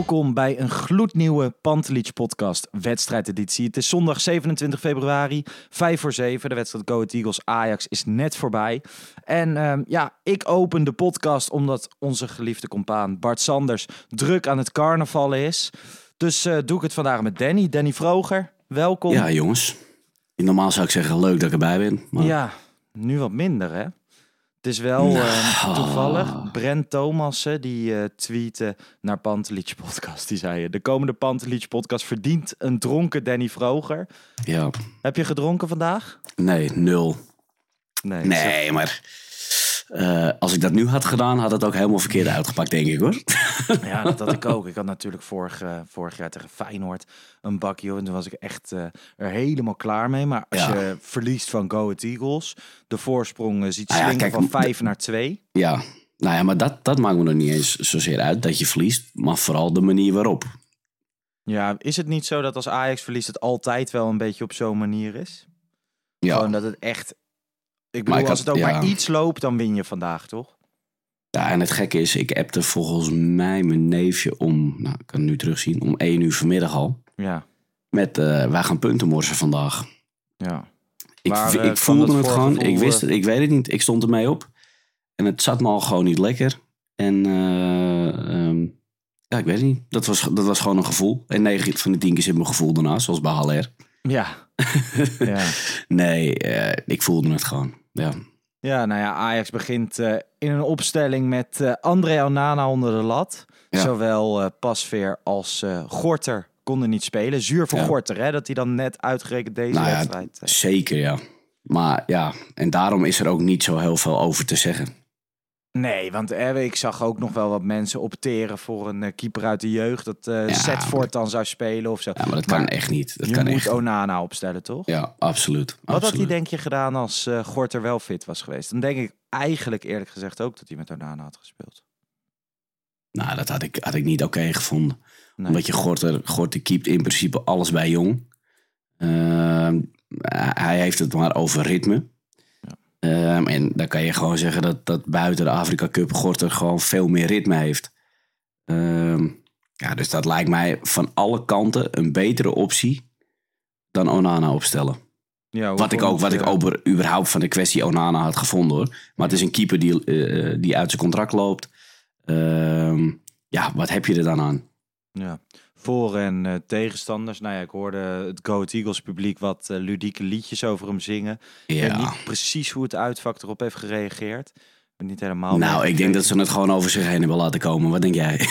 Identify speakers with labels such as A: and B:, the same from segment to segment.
A: Welkom bij een gloednieuwe Pantelich podcast wedstrijdeditie. Het is zondag 27 februari, 5 voor 7. De wedstrijd Go Ahead Eagles Ajax is net voorbij. En ehm, ja, ik open de podcast omdat onze geliefde compaan Bart Sanders druk aan het carnaval is. Dus eh, doe ik het vandaag met Danny. Danny Vroger, welkom.
B: Ja, jongens. Normaal zou ik zeggen leuk dat ik erbij ben. Maar
A: Ja, nu wat minder hè. Het is wel eh, toevallig. Brent Thomassen die eh tweette naar Pantelich podcast. Die zei: De komende Pantelich podcast verdient een dronken Danny Vroger.
B: ja.
A: Heb je gedronken vandaag?
B: Nee, nul.
A: Nee.
B: Nee, maar eh, als ik dat nu had gedaan, had het ook helemaal verkeerd uitgepakt, denk ik hoor.
A: Ja, dat had ik ook. Ik had natuurlijk vorig, eh, vorig jaar tegen Feyenoord een bakje. En toen was ik echt eh, er helemaal klaar mee. Maar als
B: Ja.
A: je verliest van Go Ahead Eagles, de voorsprong ziet
B: ja,
A: slingen
B: kijk,
A: van 5 naar 2.
B: Ja, nou ja, maar dat, dat maakt me nog niet eens zozeer uit dat je verliest, maar vooral de manier waarop.
A: Ja, is het niet zo dat als Ajax verliest het altijd wel een beetje op zo'n manier is?
B: Ja,
A: Gewoon dat het echt... Ik bedoel,
B: ik
A: als
B: had-
A: het ook
B: ja.
A: maar iets loopt, dan win je vandaag, toch?
B: ja, en het gekke is, ik appte volgens mij mijn neefje om, nou, ik kan het nu terugzien, om 1 uur vanmiddag al.
A: Ja,
B: Met, eh, wij gaan punten morsen vandaag.
A: ja.
B: Ik,
A: Maar, eh,
B: ik voelde het gewoon. Ik wist
A: eh,
B: het. Ik weet het niet. Ik stond ermee op. En het zat me al gewoon niet lekker. En eh, ehm, ja, ik weet het niet. Dat was, dat was gewoon een gevoel. En 9 van de 10 keer zit mijn gevoel daarna, zoals bij Haller.
A: Ja. ja.
B: Nee, eh, ik voelde het gewoon. Ja.
A: Ja, nou ja, Ajax begint eh, in een opstelling met eh André Onana onder de lat.
B: Ja.
A: Zowel eh, Pasveer als eh, Gorter konden niet spelen. Zuur voor
B: Ja.
A: Gorter, hè, dat hij dan net uitgerekend deze
B: Nou ja,
A: wedstrijd... eh,
B: Zeker, ja. Maar ja, en daarom is er ook niet zo heel veel over te zeggen.
A: Nee, want eh, ik zag ook nog wel wat mensen opteren voor een eh, keeper uit de jeugd. Dat eh
B: Ja,
A: Zetford dan zou spelen of zo.
B: Ja, maar dat kan echt niet. Dat
A: je
B: kan
A: moet
B: echt.
A: Onana opstellen, toch?
B: Ja, absoluut.
A: Wat had hij denk je gedaan als eh Gorter wel fit was geweest? Dan denk ik eigenlijk eerlijk gezegd ook dat hij met Onana had gespeeld.
B: Nou, dat had ik, had ik niet oké gevonden.
A: Nee.
B: Omdat je Gorter, Gorter keept in principe alles bij Jong. Ehm, hij heeft het maar over ritme. Ehm, en dan kan je gewoon zeggen dat, dat buiten de Afrika Cup Gorter gewoon veel meer ritme heeft. Ehm, ja, dus dat lijkt mij van alle kanten een betere optie dan Onana opstellen.
A: Ja,
B: Wat ik ook, wat ik over, überhaupt van de kwestie Onana had gevonden hoor. Maar het is een keeper die, eh, die uit zijn contract loopt. Ehm, ja, wat heb je er dan aan?
A: Ja, voor- en eh, tegenstanders. Nou ja, ik hoorde het Go Eagles publiek wat eh, ludieke liedjes over hem zingen. Ik weet
B: Ja.
A: niet precies hoe het uitvak erop heeft gereageerd. Niet helemaal
B: Nou, ik denk dat ze het gewoon over zich heen hebben laten komen. Wat denk jij?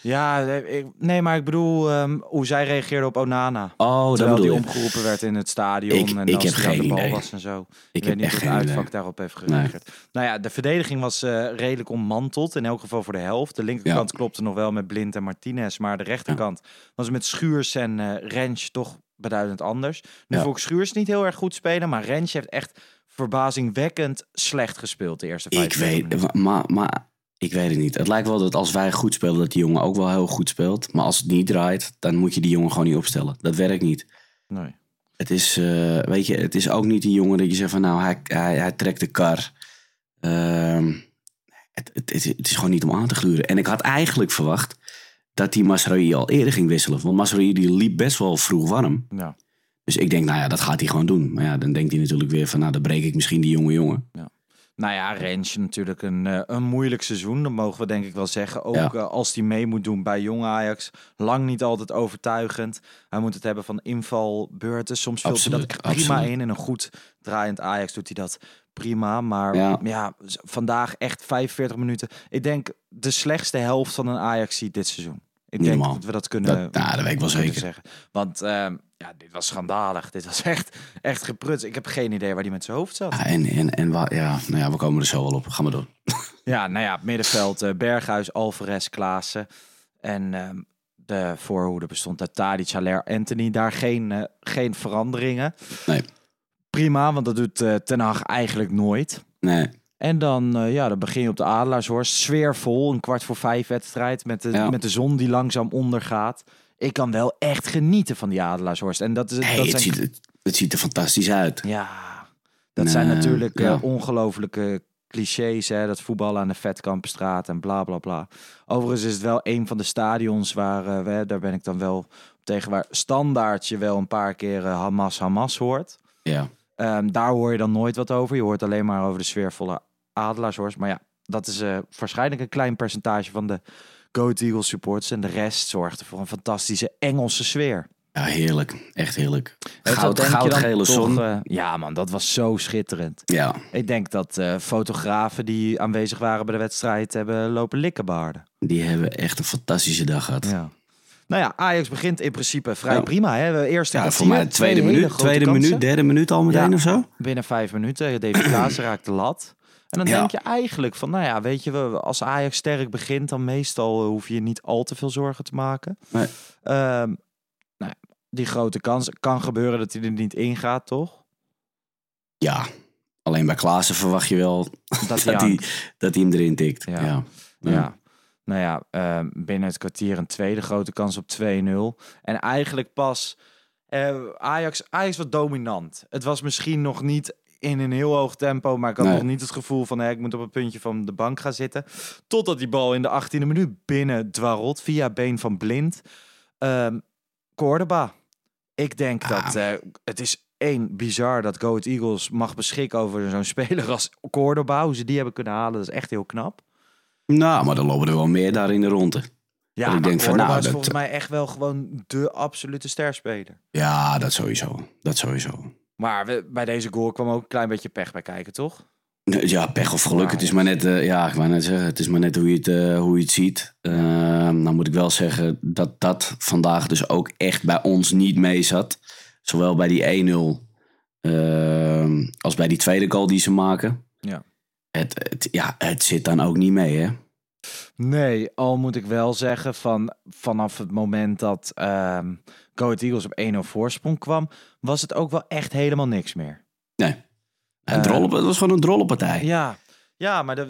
A: Ja, ik- nee, maar ik bedoel ehm, hoe zij reageerde op Onana.
B: Oh, dat
A: Terwijl die
B: bedoel je.
A: omgeroepen werd in het stadion.
B: Ik-
A: en
B: ik
A: als
B: heb geen
A: de bal
B: idee.
A: was en zo.
B: Ik
A: weet niet het
B: idee.
A: uitvak daarop heeft gereageerd. Nou ja, de verdediging was eh, redelijk ontmanteld. In elk geval voor de helft. De linkerkant klopte nog wel met Blind en Martinez. Maar de rechterkant was met Schuurs en Rens toch beduidend anders. Nu
B: Ja.
A: vond ik Schuurs niet heel erg goed spelen. Maar Rens heeft echt verbazingwekkend slecht gespeeld de eerste vijf
B: Ik weet, maar, maar ik weet het niet. Het lijkt wel dat als wij goed spelen, dat die jongen ook wel heel goed speelt. Maar als het niet draait, dan moet je die jongen gewoon niet opstellen. Dat werkt niet.
A: Nee.
B: Het is, eh, weet je, het is ook niet die jongen dat je zegt van nou, hij, hij, hij trekt de kar. Ehm, het, het, het, het is gewoon niet om aan te gluren. En ik had eigenlijk verwacht dat die Masraoui al eerder ging wisselen. Want Masraoui die liep best wel vroeg warm.
A: Ja.
B: Dus ik denk, nou ja, dat gaat hij gewoon doen. Maar ja, dan denkt hij natuurlijk weer van, nou, dan breek ik misschien die jonge jongen.
A: Nou ja, Rens natuurlijk een, eh, een moeilijk seizoen. Dat mogen we denk ik wel zeggen. Ook
B: Ja.
A: eh, als hij mee moet doen bij jong Ajax. Lang niet altijd overtuigend. Hij moet het hebben van invalbeurten. Soms vult hij dat prima
B: absoluut.
A: in. En een goed draaiend Ajax doet hij dat prima. Maar
B: Ja.
A: vandaag echt 45 minuten. Ik denk de slechtste helft van een Ajax ziet dit seizoen. Ik denk dat we dat kunnen,
B: Dat, nou, dat weet ik wel
A: kunnen
B: zeker.
A: zeggen. Want ehm, ja, dit was schandalig. Dit was echt, echt gepruts. Ik heb geen idee waar die met zijn hoofd zat.
B: En, en, en ja, nou ja, we komen er zo wel op. Ga maar door.
A: Ja, nou ja, middenveld eh, Berghuis, Alvarez, Klaassen. En ehm, de voorhoede bestond uit Tadic, Haller, Anthony. Daar geen, eh, geen veranderingen.
B: Nee.
A: Prima, want dat doet eh, Ten Hag eigenlijk nooit.
B: Nee,
A: En dan, ja, dan begin je op de Adelaarshorst. Sfeervol, een kwart voor vijf wedstrijd met de,
B: Ja.
A: met de zon die langzaam ondergaat. Ik kan wel echt genieten van die Adelaarshorst. En dat is dat
B: het,
A: zijn
B: ziet, het, het ziet er fantastisch uit.
A: ja, dat zijn natuurlijk eh,
B: ja.
A: ongelofelijke clichés. Hè? Dat voetballen aan de Vetkampstraat en bla bla bla. Overigens is het wel een van de stadions waar, eh, we, daar ben ik dan wel tegen, waar standaard je wel een paar keer eh, Hamas Hamas hoort.
B: Ja.
A: Ehm, daar hoor je dan nooit wat over. Je hoort alleen maar over de sfeervolle Adelaarshorst. Maar ja, dat is eh, waarschijnlijk een klein percentage van de Go Eagles supporters. En de rest zorgt voor een fantastische Engelse sfeer.
B: ja, heerlijk. Echt heerlijk. Goud, goudgele
A: toch,
B: zon.
A: eh, ja man, dat was zo schitterend.
B: ja,
A: Ik denk dat eh, fotografen die aanwezig waren bij de wedstrijd hebben lopen likkenbaarden.
B: die hebben echt een fantastische dag gehad. Ja,
A: Ja. Nou ja, Ajax begint in principe vrij
B: Ja.
A: prima. Hè? Eerst
B: voor mij de tweede minuut, tweede minuut, derde minuut al meteen
A: Ja.
B: of zo.
A: Binnen vijf minuten. David Klaassen raakt de lat. En dan
B: Ja.
A: denk je eigenlijk van, nou ja, weet je, als Ajax sterk begint, dan meestal eh, hoef je niet al te veel zorgen te maken.
B: Nee.
A: Ehm, nou, die grote kans kan gebeuren dat hij er niet ingaat, toch?
B: Ja, alleen bij Klaassen verwacht je wel
A: Dat
B: dat,
A: hij
B: dat hij hem erin tikt.
A: Ja.
B: Ja.
A: Ja. Nou ja, ehm, binnen het kwartier een tweede grote kans op 2-0. En eigenlijk pas eh, Ajax, Ajax was dominant. Het was misschien nog niet in een heel hoog tempo, maar ik had
B: Nee.
A: nog niet het gevoel van ik moet op een puntje van de bank gaan zitten. Totdat die bal in de 18e minuut binnen dwarrelt via been van Blind. Ehm Cordoba. Ik denk
B: Ah.
A: dat eh, het is één bizar dat Go Ahead Eagles mag beschikken over zo'n speler als Cordoba. Hoe ze die hebben kunnen halen, dat is echt heel knap.
B: Nou, maar dan lopen er wel meer daar in de ronde.
A: Ja,
B: ik
A: maar
B: denk van, nou,
A: is
B: dat-
A: volgens mij echt wel gewoon de absolute sterspeler.
B: Ja, dat sowieso. Dat sowieso.
A: Maar we, bij deze goal kwam ook een klein beetje pech bij kijken, toch?
B: Ja, pech of geluk.
A: Ja,
B: het is maar net, eh, ja, ik wou net zeggen, het is maar net hoe je het, eh, hoe je het ziet. Ehm dan moet ik wel zeggen dat dat vandaag dus ook echt bij ons niet mee zat. Zowel bij die 1-0 ehm, als bij die tweede goal die ze maken.
A: Ja.
B: Het, het, ja, het zit dan ook niet mee, hè?
A: Nee, al moet ik wel zeggen van vanaf het moment dat ehm Go Eagles op 1-0 voorsprong kwam, was het ook wel echt helemaal niks meer.
B: Nee. Een
A: Eh,
B: drol, het was gewoon een drollenpartij.
A: Ja, ja maar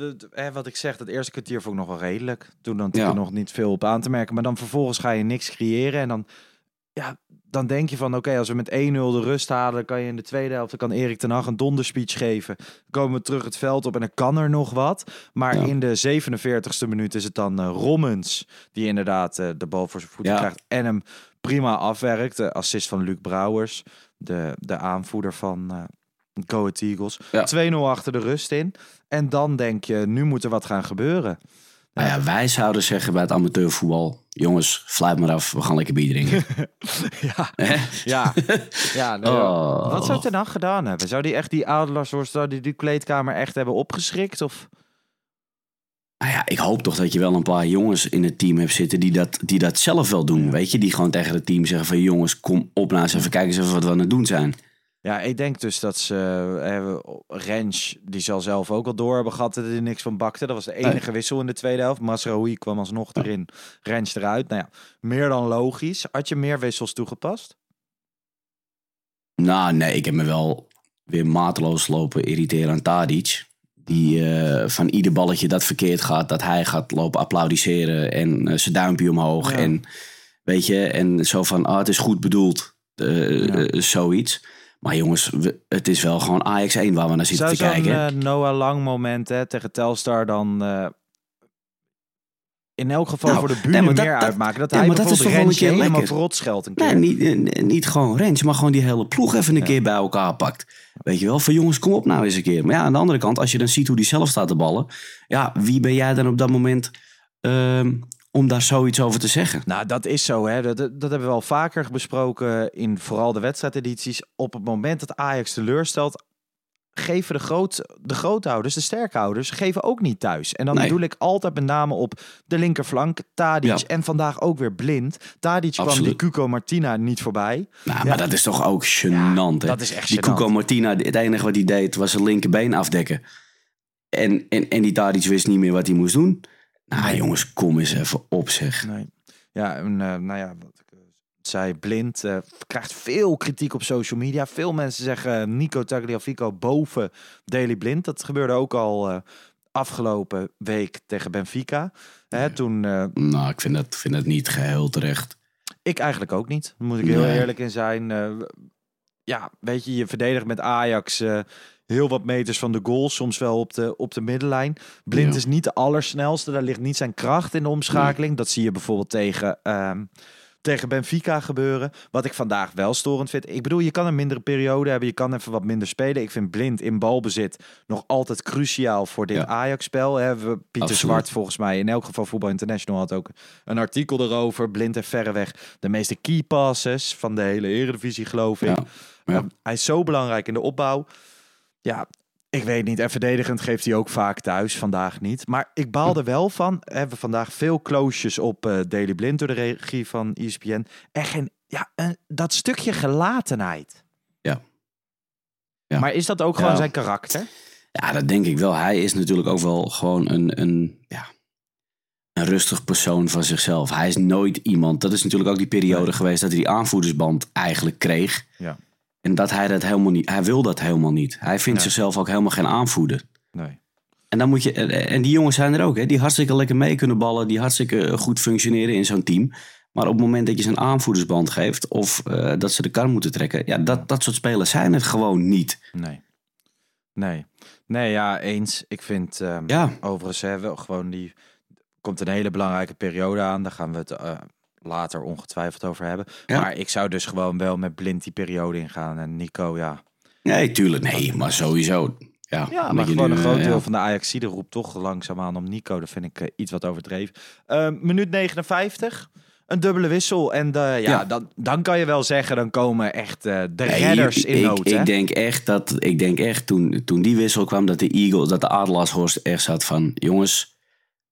A: wat ik zeg, dat eerste kwartier vond ik nog wel redelijk. Toen dan
B: Ja.
A: nog niet veel op aan te merken. Maar dan vervolgens ga je niks creëren. En dan, ja, dan denk je van, oké, als we met 1-0 de rust halen... kan je in de tweede helft, kan Erik ten Hag een donderspeech geven. Dan komen we terug het veld op en dan kan er nog wat. Maar
B: Ja.
A: in de 47ste minuut is het dan eh, Rommens... die inderdaad eh, de bal voor zijn voeten
B: Ja.
A: krijgt en hem prima afwerkt. De assist van Luc Brouwers, de, de aanvoerder van... Go Ahead Eagles.
B: Ja.
A: 2-0 achter de rust in. En dan denk je, nu moet er wat gaan gebeuren.
B: Nou ja, wij zouden zeggen bij het amateurvoetbal... jongens, fluit maar af, we gaan lekker bier drinken.
A: ja, ja. ja
B: Oh.
A: Wat zou Ten Hag gedaan hebben? Zou die echt die Adelaarshorst, zou die die kleedkamer echt hebben opgeschrikt? Of?
B: Nou ja, ik hoop toch dat je wel een paar jongens in het team hebt zitten die dat, die dat zelf wel doen. Weet je, die gewoon tegen het team zeggen van jongens, kom op nou eens even kijken eens even wat we aan het doen zijn.
A: Ja, ik denk dus dat ze... Uh, Rens, die zal zelf ook al door hebben gehad dat hij niks van bakte. Dat was de enige wissel in de tweede helft. Masraoui kwam alsnog erin. Rens eruit. Nou ja, meer dan logisch. Had je meer wissels toegepast?
B: Nou nee, ik heb me wel weer mateloos lopen irriteren aan Tadic. Die eh, van ieder balletje dat verkeerd gaat, dat hij gaat lopen applaudisseren en eh, zijn duimpje omhoog.
A: Ja.
B: En weet je, en zo van, ah, het is goed bedoeld, eh,
A: Ja.
B: zoiets. Maar jongens, we- het is wel gewoon Ajax 1 waar we naar zitten
A: Zou
B: te
A: zo'n
B: kijken.
A: eh, Noah Lang moment hè, tegen Telstar dan... eh, in elk geval
B: Nou,
A: voor de
B: nee, maar dat-
A: meer
B: dat-
A: uitmaken. Dat hij
B: maar dat is toch een keer
A: helemaal verrot scheldt een keer.
B: Nee, niet, eh, niet gewoon Rens, maar gewoon die hele ploeg even een keer bij elkaar pakt. Weet je wel, van jongens, kom op nou eens een keer. Maar ja, aan de andere kant, als je dan ziet hoe die zelf staat te ballen. Ja, wie ben jij dan op dat moment ehm, om daar zoiets over te zeggen?
A: Nou, dat is zo. Hè. Dat, dat hebben we al vaker besproken in vooral de wedstrijdedities. Op het moment dat Ajax teleurstelt, geven de, groot, de groothouders, de sterkhouders, geven ook niet thuis. En dan
B: Nee.
A: bedoel ik altijd met name op de linkerflank, Tadic
B: Ja.
A: en vandaag ook weer blind. Tadic kwam die. Cuco Martina niet voorbij.
B: Nou,
A: Ja.
B: maar dat is toch ook gênant, hè?
A: dat is echt
B: Die
A: gênant.
B: Cuco Martina, het enige wat hij deed was zijn linkerbeen afdekken. En, en, en die Tadic wist niet meer wat hij moest doen. Nou jongens, kom eens even op zeg.
A: Nee. Ja, en, eh, nou ja, wat ik eh, zei, blind eh, krijgt veel kritiek op social media. Veel mensen zeggen Nico Tagliafico boven Daily Blind. Dat gebeurde ook al afgelopen week tegen Benfica. Hè, toen,
B: Nou, ik vind dat, vind dat niet geheel terecht.
A: ik eigenlijk ook niet, moet ik heel
B: Nee.
A: eerlijk in zijn. Ja, weet je, je verdedigt met Ajax eh, heel wat meters van de goal, soms wel op de, op de middenlijn. Blind
B: Ja.
A: is niet de allersnelste, daar ligt niet zijn kracht in de omschakeling. Dat zie je bijvoorbeeld tegen, ehm, tegen Benfica gebeuren. Wat ik vandaag wel storend vind. Ik bedoel, je kan een mindere periode hebben, je kan even wat minder spelen. Ik vind Blind in balbezit nog altijd cruciaal voor dit
B: Ja.
A: Ajax-spel. Pieter
B: Absoluut.
A: Zwart, volgens mij, in elk geval Voetbal International had ook een artikel erover. Blind heeft verreweg de meeste key passes van de hele Eredivisie, geloof ik.
B: Ja. Ja.
A: Hij is zo belangrijk in de opbouw. Ja, ik weet niet. En verdedigend geeft hij ook vaak thuis. Vandaag niet. Maar ik baal er wel van. We hebben vandaag veel closejes op eh Daily Blind door de regie van ESPN. En geen, ja, een- dat stukje gelatenheid.
B: Ja. Ja.
A: Maar is dat ook gewoon zijn karakter?
B: Ja, dat denk ik wel. Hij is natuurlijk ook wel gewoon een, een, ja, een rustig persoon van zichzelf. Hij is nooit iemand. Dat is natuurlijk ook die periode
A: Nee.
B: geweest dat hij die aanvoerdersband eigenlijk kreeg.
A: Ja.
B: En dat hij dat helemaal niet. Hij wil dat helemaal niet. Hij vindt
A: Nee.
B: zichzelf ook helemaal geen aanvoerder.
A: Nee.
B: En dan moet je. En die jongens zijn er ook, hè, die hartstikke lekker mee kunnen ballen, die hartstikke goed functioneren in zo'n team. Maar op het moment dat je ze een aanvoerdersband geeft of eh, dat ze de kar moeten trekken, ja, dat, dat soort spelers zijn het gewoon niet.
A: Nee. Nee. Nee, ja, eens. Ik vind ehm,
B: Ja.
A: overigens hè, wel gewoon die... komt een hele belangrijke periode aan. Daar gaan we het eh, later ongetwijfeld over hebben.
B: Ja.
A: Maar ik zou dus gewoon wel met blind die periode ingaan. En Nico, ja.
B: Nee, tuurlijk, nee, maar sowieso. Ja,
A: maar gewoon
B: nu,
A: een
B: eh,
A: groot deel
B: ja.
A: van de Ajaxide roept toch langzaamaan om Nico. Dat vind ik eh, iets wat overdreven. Ehm, minuut 59. Een dubbele wissel. En de, ja,
B: Ja.
A: Dan, dan kan je wel zeggen, dan komen echt eh, de
B: Nee,
A: redders in
B: ik,
A: nood.
B: Ik,
A: hè?
B: denk echt dat, ik denk echt toen, toen die wissel kwam, dat de Eagles, dat de Adelaarshorst echt zat van, jongens,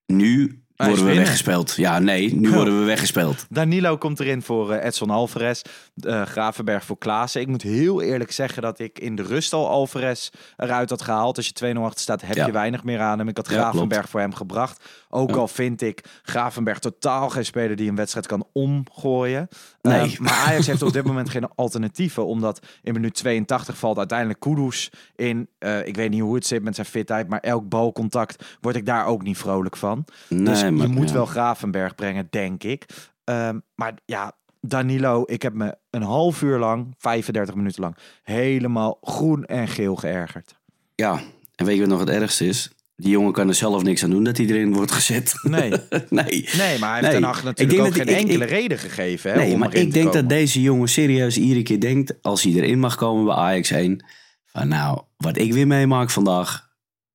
B: nu worden we weggespeeld. Ja, nee, nu worden we weggespeeld.
A: Danilo komt erin voor eh, Edson Alvarez. eh, Gravenberg voor Klaassen. Ik moet heel eerlijk zeggen dat ik in de rust al Alvarez eruit had gehaald. Als je 2-0 achter staat, heb
B: Ja.
A: je weinig meer aan hem. Ik had
B: Ja,
A: Gravenberg voor hem gebracht. Ook
B: Ja.
A: al vind ik Gravenberg totaal geen speler die een wedstrijd kan omgooien.
B: Nee.
A: Eh, maar Ajax heeft op dit moment geen alternatieven. Omdat in minuut 82 valt uiteindelijk Kudus in. Eh, ik weet niet hoe het zit met zijn fitheid. Maar elk balcontact word ik daar ook niet vrolijk van. Dus
B: Nee,
A: je
B: maar-
A: moet
B: ja.
A: wel Gravenberg brengen, denk ik. Ehm, maar ja, Danilo, ik heb me een half uur lang, 35 minuten lang, helemaal groen en geel geërgerd.
B: Ja, en weet je wat nog het ergste is? Die jongen kan er zelf niks aan doen dat hij erin wordt gezet.
A: Nee.
B: nee.
A: Nee, maar hij heeft
B: Nee. Ik
A: natuurlijk
B: denk
A: ook
B: dat
A: geen
B: ik- ik-
A: enkele
B: ik-
A: reden gegeven. Hè,
B: Nee,
A: om
B: maar ik denk dat deze jongen serieus iedere keer denkt, als hij erin mag komen bij Ajax 1, van nou, wat ik weer meemaak vandaag,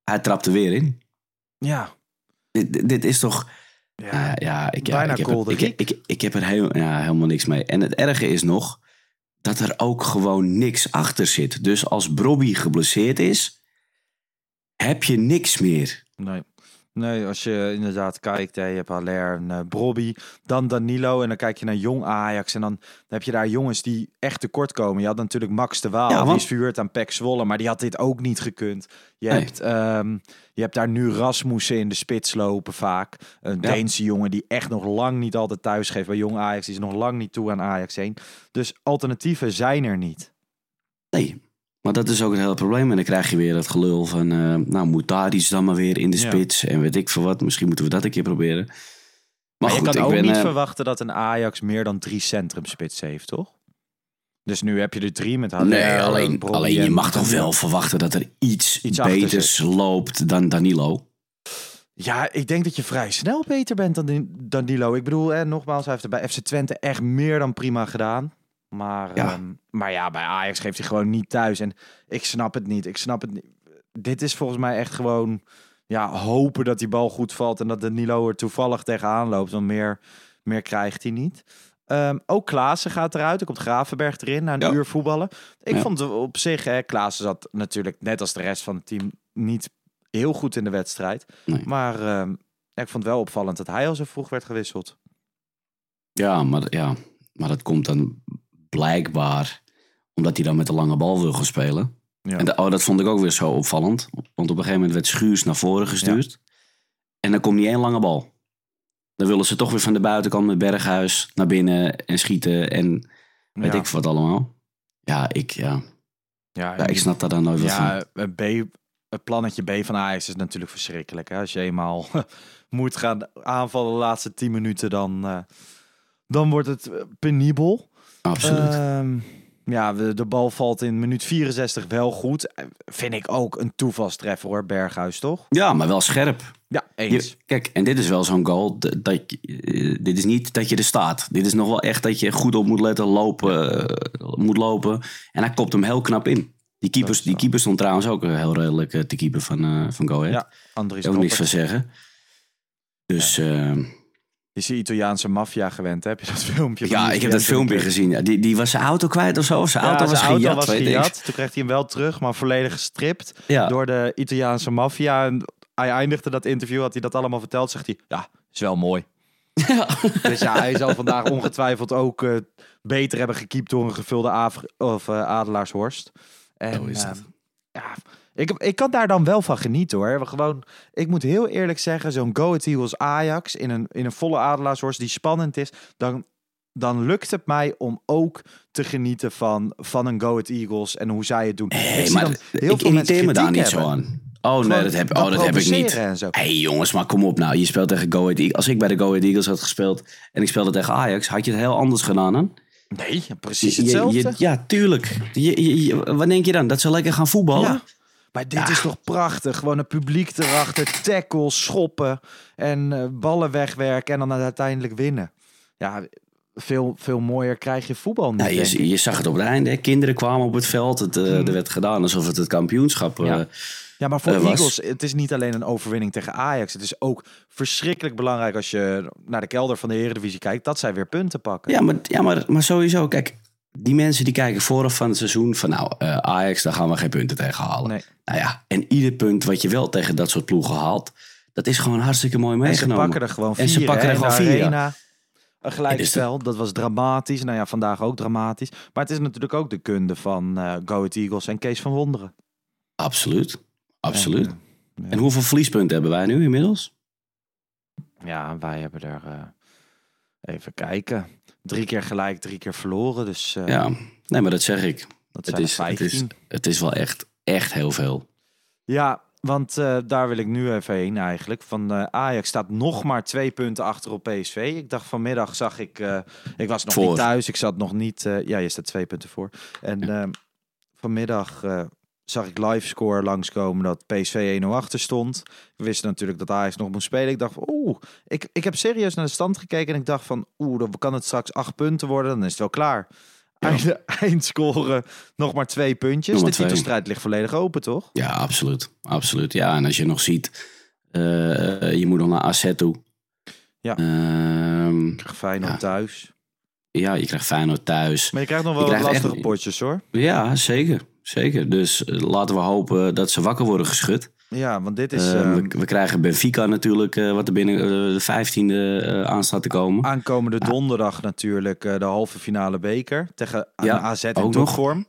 B: hij trapt er weer in.
A: Ja,
B: Dit, is toch...
A: ja.
B: Ja, ja, ik, ja,
A: Bijna
B: ik, heb, ik, ik, ik heb er heel, ja, helemaal niks mee. En het erge is nog dat er ook gewoon niks achter zit. Dus als Brobby geblesseerd is, heb je niks meer.
A: Nee. Nee, als je inderdaad kijkt, hè, je hebt Haller en uh, Brobby, dan Danilo en dan kijk je naar jong Ajax en dan, dan heb je daar jongens die echt tekort komen. Je had natuurlijk Max de Waal,
B: Ja,
A: die is verhuurd aan Pek Zwolle, maar die had dit ook niet gekund. Je,
B: Nee.
A: hebt, ehm, je hebt daar nu Rasmussen in de spits lopen vaak. Een
B: Ja.
A: Deense jongen die echt nog lang niet altijd thuis geeft bij jong Ajax. Die is nog lang niet toe aan Ajax 1. Dus alternatieven zijn er niet.
B: Nee, maar dat is ook het hele probleem. En dan krijg je weer het gelul van, eh nou moet daar iets dan maar weer in de
A: Ja.
B: spits. En weet ik veel wat, misschien moeten we dat een keer proberen. Maar,
A: Maar,
B: goed,
A: je kan
B: ik
A: ook
B: ben,
A: niet
B: eh,
A: verwachten dat een Ajax meer dan drie centrumspits heeft, toch? Dus nu heb je er drie met Haller,
B: Nee, alleen,
A: Brobby
B: alleen je mag toch wel verwachten dat er iets, beters loopt dan Danilo.
A: Ja, ik denk dat je vrij snel beter bent dan Danilo. Ik bedoel, hè, nogmaals, hij heeft er bij FC Twente echt meer dan prima gedaan. Maar
B: Ja.
A: ja, maar ja bij Ajax geeft hij gewoon niet thuis. En ik snap het niet. Ik snap het niet. Dit is volgens mij echt gewoon ja, hopen dat die bal goed valt en dat Danilo er toevallig tegenaan loopt. Want meer, meer krijgt hij niet. Ehm, ook Klaassen gaat eruit. Er komt Gravenberg erin na een
B: Ja.
A: uur voetballen. Ik
B: Ja.
A: vond op zich, hè, Klaassen zat natuurlijk net als de rest van het team niet heel goed in de wedstrijd.
B: Nee.
A: Maar ehm, ik vond het wel opvallend dat hij al zo vroeg werd gewisseld.
B: Ja, maar, ja, maar dat komt dan blijkbaar omdat hij dan met de lange bal wil gaan spelen.
A: Ja.
B: En oh, dat vond ik ook weer zo opvallend. Want op een gegeven moment werd Schuurs naar voren gestuurd. En dan komt niet één lange bal. Dan willen ze toch weer van de buitenkant met Berghuis naar binnen en schieten en weet
A: ja.
B: ik wat allemaal. Ja, ik, ja.
A: Ja,
B: ja, ik snap daar dan nooit wat van.
A: ja, een B, het plannetje B van Ajax is natuurlijk verschrikkelijk. Hè? Als je eenmaal moet gaan aanvallen de laatste 10 minuten, dan, eh, dan wordt het eh, penibel.
B: Absoluut.
A: Ehm, ja, de, bal valt in minuut 64 wel goed. Eh, Vind ik ook een toevalstreffer hoor, Berghuis toch?
B: ja, maar wel scherp.
A: Ja,
B: Je-
A: eens.
B: kijk, en dit is wel zo'n goal. Dat, eh, dit is niet dat je er staat. Dit is nog wel echt dat je goed op moet letten, lopen, eh, moet lopen. En hij kopt hem heel knap in. Die keeper, die keeper stond trouwens ook heel redelijk te keeper van, eh van Go Ahead.
A: Ja, Andries
B: Daar ook niks van zeggen. Dus ja,
A: Is die Italiaanse maffia gewend? hè? Heb je dat filmpje?
B: ja ik heb dat filmpje gezien. Ja, die, die was zijn auto kwijt of zo. Zijn
A: Ja,
B: auto was
A: zijn auto
B: gejat,
A: was. Toen kreeg hij hem wel terug, maar volledig gestript
B: Ja.
A: door de Italiaanse maffia. En hij eindigde dat interview, had hij dat allemaal verteld. Zegt hij, ja, is wel mooi. Dus ja, hij zal vandaag ongetwijfeld ook eh, beter hebben gekiept door een gevulde Avr- of, eh, Adelaarshorst. En,
B: is
A: eh,
B: het.
A: ja, ik, ik kan daar dan wel van genieten hoor. We Gewoon, ik moet heel eerlijk zeggen, zo'n Go Ahead Eagles Ajax in een, in een volle Adelaarshorst die spannend is, dan, dan lukt het mij om ook te genieten van, van een Go Ahead Eagles en hoe zij het doen. Ik zie
B: maar
A: dan heel
B: ik irriteer me daar niet zo aan. Oh nee, dat heb, oh, dat heb ik niet. hey, jongens, maar kom op nou. Je speelt tegen Go Ahead Eagles. Als ik bij de Go Ahead Eagles had gespeeld en ik speelde tegen Ajax, had je het heel anders gedaan dan?
A: Nee, precies
B: Je- je-
A: hetzelfde.
B: ja, tuurlijk. Je- wat denk je dan? Dat ze lekker gaan voetballen?
A: Ja. Maar dit is toch prachtig. Gewoon het publiek erachter, tackles, schoppen en eh, ballen wegwerken en dan uiteindelijk winnen. Ja, veel, veel mooier krijg je voetbal niet. Ik.
B: je, je zag het op het einde. hè. Kinderen kwamen op het veld. Het, eh, Er werd gedaan alsof het het kampioenschap eh,
A: Ja. Ja, maar voor
B: was.
A: Eagles, het is niet alleen een overwinning tegen Ajax. Het is ook verschrikkelijk belangrijk als je naar de kelder van de Eredivisie kijkt, dat zij weer punten pakken.
B: Ja, maar, ja maar, maar sowieso. Kijk, die mensen die kijken vooraf van het seizoen van nou, eh, Ajax, daar gaan we geen punten tegen halen.
A: Nee.
B: Nou ja, en ieder punt wat je wel tegen dat soort ploegen haalt, dat is gewoon hartstikke mooi
A: En ze
B: meegenomen.
A: pakken er gewoon vier.
B: En ze pakken er gewoon vier.
A: Arena. Een gelijkspel, dat was dramatisch. Nou ja, vandaag ook dramatisch. Maar het is natuurlijk ook de kunde van eh Go Ahead Eagles en Kees van Wonderen.
B: Absoluut, absoluut.
A: En,
B: En,
A: eh, ja.
B: hoeveel verliespunten hebben wij nu inmiddels?
A: Ja, wij hebben er even kijken. Drie keer gelijk, drie keer verloren. Dus eh,
B: ja, nee, maar dat zeg ik.
A: dat
B: Het is, het,
A: 15.
B: is, het is wel echt, echt heel veel.
A: Ja, want eh, daar wil ik nu even heen eigenlijk. Van eh, Ajax staat nog maar twee punten achter op PSV. Ik dacht vanmiddag zag ik, ik was nog
B: Voor.
A: niet thuis. Ik zat nog niet, ja, je staat twee punten voor. En vanmiddag zag ik livescore langskomen dat PSV 1-0 achter stond. We wisten natuurlijk dat Ajax nog moest spelen. Ik dacht, oeh, ik, ik heb serieus naar de stand gekeken en ik dacht van, oeh, dan kan het straks acht punten worden. Dan is het wel klaar. Einde, eindscoren, nog maar twee puntjes.
B: Maar
A: de
B: twee.
A: titelstrijd ligt volledig open, toch?
B: Ja, absoluut. Absoluut. Ja, en als je nog ziet, eh, je moet nog naar AZ toe.
A: Ja.
B: Ehm,
A: Krijg Feyenoord
B: Ja.
A: thuis.
B: ja, je krijgt Feyenoord thuis.
A: Maar je krijgt nog
B: Je
A: wel
B: krijgt echt-
A: lastige potjes hoor.
B: Ja, zeker. Zeker. Dus eh, laten we hopen dat ze wakker worden geschud.
A: Ja, want dit is
B: Eh,
A: ehm,
B: we, we krijgen Benfica natuurlijk, eh, wat er binnen de vijftiende eh aan staat te komen.
A: aankomende donderdag natuurlijk de halve finale beker tegen
B: Ja,
A: een AZ in
B: ook nog.
A: topvorm.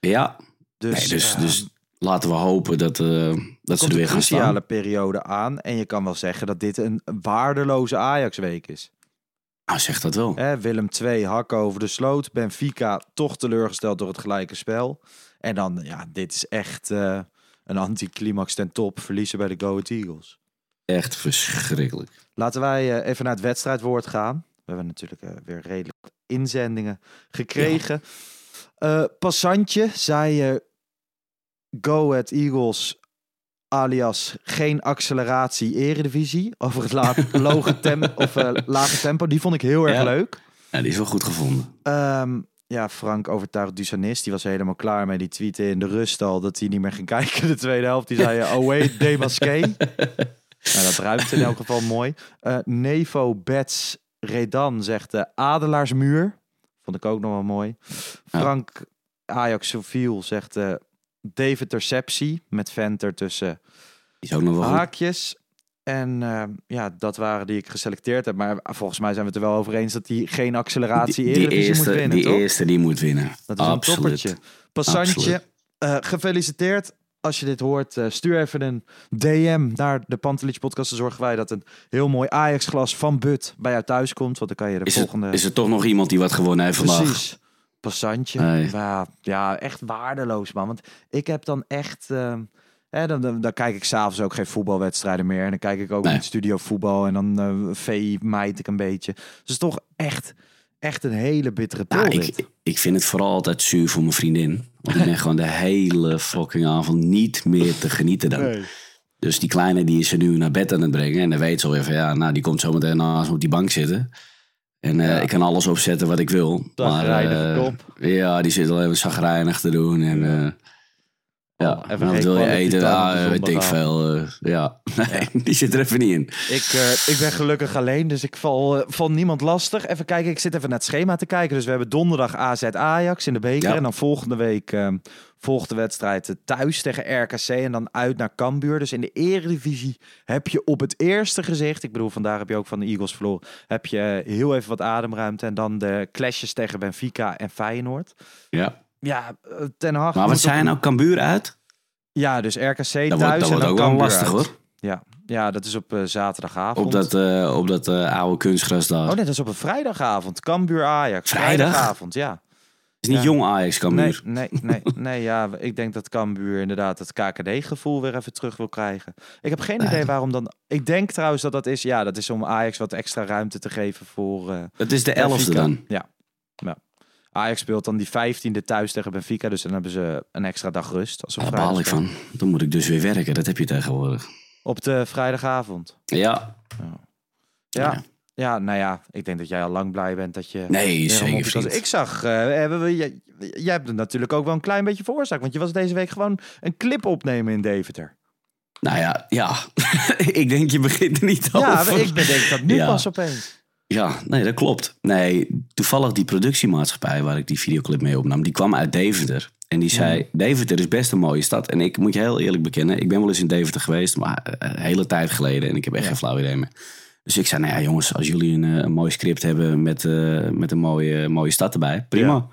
B: Ja,
A: Dus,
B: nee, dus,
A: ehm,
B: dus laten we hopen dat, dat ze er
A: een
B: weer gaan
A: cruciale
B: staan.
A: periode aan. En je kan wel zeggen dat dit een waardeloze Ajax-week is.
B: Nou, zeg dat wel.
A: Hè, Willem 2 hakken over de sloot. Benfica toch teleurgesteld door het gelijke spel. En dan, ja, dit is echt eh, een anticlimax ten top. Verliezen bij de Go Ahead Eagles.
B: Echt verschrikkelijk.
A: Laten wij eh, even naar het wedstrijdwoord gaan. We hebben natuurlijk eh, weer redelijk inzendingen gekregen. Passantje zei Go Ahead Eagles alias geen acceleratie eredivisie. Over het la loge tem of, eh, lage tempo. Die vond ik heel erg
B: Ja.
A: leuk.
B: Ja, die is wel goed gevonden.
A: Ehm, ja, Frank overtuigd Dusanis, die was helemaal klaar mee. Die tweette in de rust al dat hij niet meer ging kijken de tweede helft. Die zei, oh wait, Demasqué. nou, dat ruimt in elk geval mooi. Eh, Nevo Bets Redan zegt de Adelaarsmuur. Vond ik ook nog wel mooi. Frank Ajax Sofiel zegt eh David Terceptie met Venter tussen
B: Die is ook nog wel
A: haakjes. En eh, ja, dat waren die ik geselecteerd heb. Maar volgens mij zijn we het er wel over eens dat hij geen acceleratie
B: Die, die eerste,
A: moet winnen,
B: die
A: toch?
B: eerste die moet winnen.
A: Dat is een toppertje. Passantje, eh, gefeliciteerd. Als je dit hoort, eh, stuur even een DM naar de Pantelich podcast. Dan zorgen wij dat een heel mooi Ajax-glas van But bij jou thuis komt. Want dan kan je de
B: Is, het,
A: volgende...
B: is er toch nog iemand die wat gewonnen heeft vandaag?
A: Precies. Passantje.
B: Nee.
A: Ja, ja, echt waardeloos, man. Want ik heb dan echt... hè, dan, dan, dan kijk ik s'avonds ook geen voetbalwedstrijden meer. En dan kijk ik ook
B: Nee.
A: niet studio voetbal. En dan eh VI mijt ik een beetje. Dus toch echt, echt een hele bittere pil
B: Nou, ik, ik vind het vooral altijd zuur voor mijn vriendin. Want ik ben gewoon de hele fucking avond niet meer te genieten dan. Dus die kleine die is er nu naar bed aan het brengen. En dan weet ze alweer van ja, nou die komt zo meteen naast op die bank zitten. En eh, ik kan alles opzetten wat ik wil. Eh,
A: kop.
B: Ja, die zit alleen maar zagrijnig te doen. En eh, ja,
A: even
B: wat
A: geen
B: wil je eten? Ah, weet ik veel. eh, ja, nee, die zit er even niet in.
A: Ik, eh, ik ben gelukkig alleen, dus ik val, eh, val niemand lastig. Even kijken, ik zit even naar het schema te kijken. Dus we hebben donderdag AZ Ajax in de beker.
B: Ja.
A: En dan volgende week eh, volgt de wedstrijd thuis tegen RKC. En dan uit naar Cambuur. Dus in de eredivisie heb je op het eerste gezicht... Ik bedoel, vandaag heb je ook van de Eagles verloren. Heb je heel even wat ademruimte. En dan de clashes tegen Benfica en Feyenoord.
B: Ja.
A: Ja, eh, Ten Hag...
B: Maar wat zijn nou Cambuur uit?
A: Ja, dus RKC thuis
B: Dat wordt,
A: en
B: dat wordt
A: dan
B: ook wel lastig
A: uit.
B: hoor.
A: Ja. ja, dat is op eh, zaterdagavond.
B: Op dat, eh, op dat oude kunstgras daar.
A: Oh nee, dat is op een vrijdagavond. Cambuur Ajax.
B: Vrijdag?
A: Vrijdagavond, ja.
B: is niet
A: ja.
B: jong Ajax Cambuur.
A: nee, nee, nee, ja. Ik denk dat Cambuur inderdaad het KKD-gevoel weer even terug wil krijgen. Ik heb geen idee waarom dan... Ik denk trouwens dat dat is... Ja, dat is om Ajax wat extra ruimte te geven voor...
B: Dat is de elfde dan.
A: Ja. ja. Ajax speelt dan die vijftiende thuis tegen Benfica. Dus dan hebben ze een extra dag rust. Als
B: Daar baal ik van. Dan moet ik dus weer werken. Dat heb je tegenwoordig.
A: Op de vrijdagavond.
B: Ja.
A: Ja.
B: Ja.
A: ja. nou ja. Ik denk dat jij al lang blij bent dat je...
B: Nee, zeker vriend.
A: Ik zag, eh, hebben we, jij, jij hebt het natuurlijk ook wel een klein beetje veroorzaakt. Want je was deze week gewoon een clip opnemen in Deventer.
B: Nou ja, ja. ik denk je begint er niet
A: Ja,
B: over.
A: ik bedenk dat nu
B: Ja.
A: pas opeens.
B: Ja, nee, dat klopt. Nee, toevallig die productiemaatschappij waar ik die videoclip mee opnam, die kwam uit Deventer. En die zei, Deventer is best een mooie stad. En ik moet je heel eerlijk bekennen, ik ben wel eens in Deventer geweest, maar eh, een hele tijd geleden. En ik heb echt geen flauw idee meer. Dus ik zei, nou ja jongens, als jullie een, eh, een mooi script hebben met, eh, met een mooie, mooie stad erbij, prima.
A: Ja.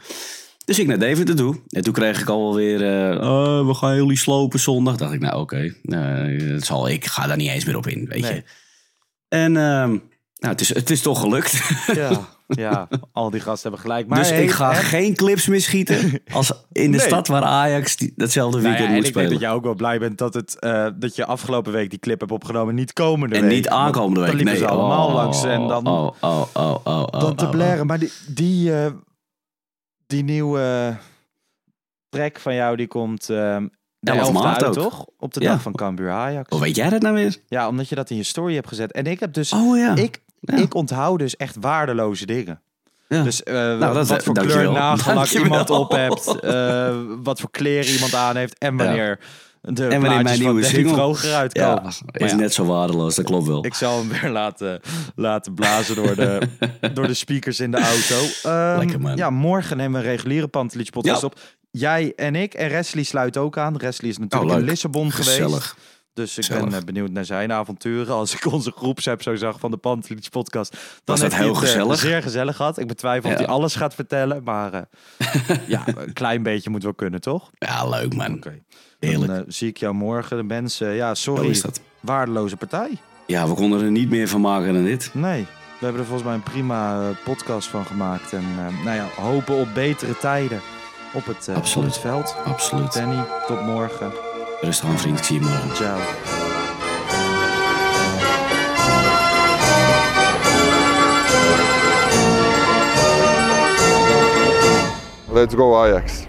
B: Dus ik naar Deventer toe. En toen kreeg ik alweer, oh, we gaan jullie slopen zondag. Dacht ik, nou oké, dat zal ik, ga daar niet eens meer op in, weet
A: Nee.
B: je. En ehm, nou, het, is, het is toch gelukt.
A: Ja, ja, al die gasten hebben gelijk. Maar
B: dus
A: hey,
B: ik ga
A: hè?
B: geen clips meer schieten als in de
A: Nee.
B: stad waar Ajax die, datzelfde
A: Nou ja,
B: weekend
A: en
B: moet
A: ik denk
B: spelen.
A: dat jij ook wel blij bent dat, het, eh, dat je afgelopen week die clip hebt opgenomen. Niet komende
B: en
A: week.
B: niet aankomende week.
A: Dan liepen
B: nee.
A: ze allemaal
B: Oh,
A: langs en dan,
B: Oh, oh, oh, oh, oh,
A: dan te
B: oh,
A: blaren. Maar die, die, eh, die nieuwe track van jou, die komt eh de
B: 11
A: 11
B: maart
A: uit, toch? Op de
B: Ja.
A: dag van Cambuur Ajax.
B: Hoe weet jij dat nou weer?
A: Ja, omdat je dat in je story hebt gezet. En ik heb dus...
B: Oh ja.
A: Ik,
B: Ja.
A: ik onthoud dus echt waardeloze dingen.
B: Ja.
A: Dus eh,
B: Nou,
A: wat voor
B: dankjewel.
A: kleur nagellak iemand op hebt. eh, wat voor kleren iemand aan heeft. En wanneer de
B: En wanneer mijn nieuwe single-
A: Vroger uitkomen.
B: ja, is net zo waardeloos, dat klopt wel.
A: Ik zal hem weer laten, laten blazen door de, door de speakers in de auto. Ehm,
B: Lekker, man.
A: Ja, morgen nemen we een reguliere Pantelich podcast op. Jij en ik. En Wesley sluit ook aan. Wesley is natuurlijk
B: Oh,
A: in. Lissabon geweest. Dus ik ben eh, benieuwd naar zijn avonturen. Als ik onze groepsapp zo zag van de Pantelich podcast. Dan
B: Was dat heel
A: het, eh,
B: gezellig?
A: zeer gezellig gehad. Ik betwijfel of
B: Ja.
A: hij alles gaat vertellen. Maar eh, ja, een klein beetje moet wel kunnen, toch?
B: Ja, leuk man.
A: Oké.
B: Heerlijk.
A: Dan zie ik jou morgen. De mensen, ja, sorry.
B: is dat.
A: Waardeloze partij.
B: Ja, we konden er niet meer van maken dan dit.
A: Nee, we hebben er volgens mij een prima podcast van gemaakt. En nou ja, hopen op betere tijden op het, op
B: Absoluut.
A: het veld.
B: Absoluut.
A: Danny, tot morgen.
B: Aan vriend, ik zie je morgen.
A: Ciao.
C: Let's go Ajax.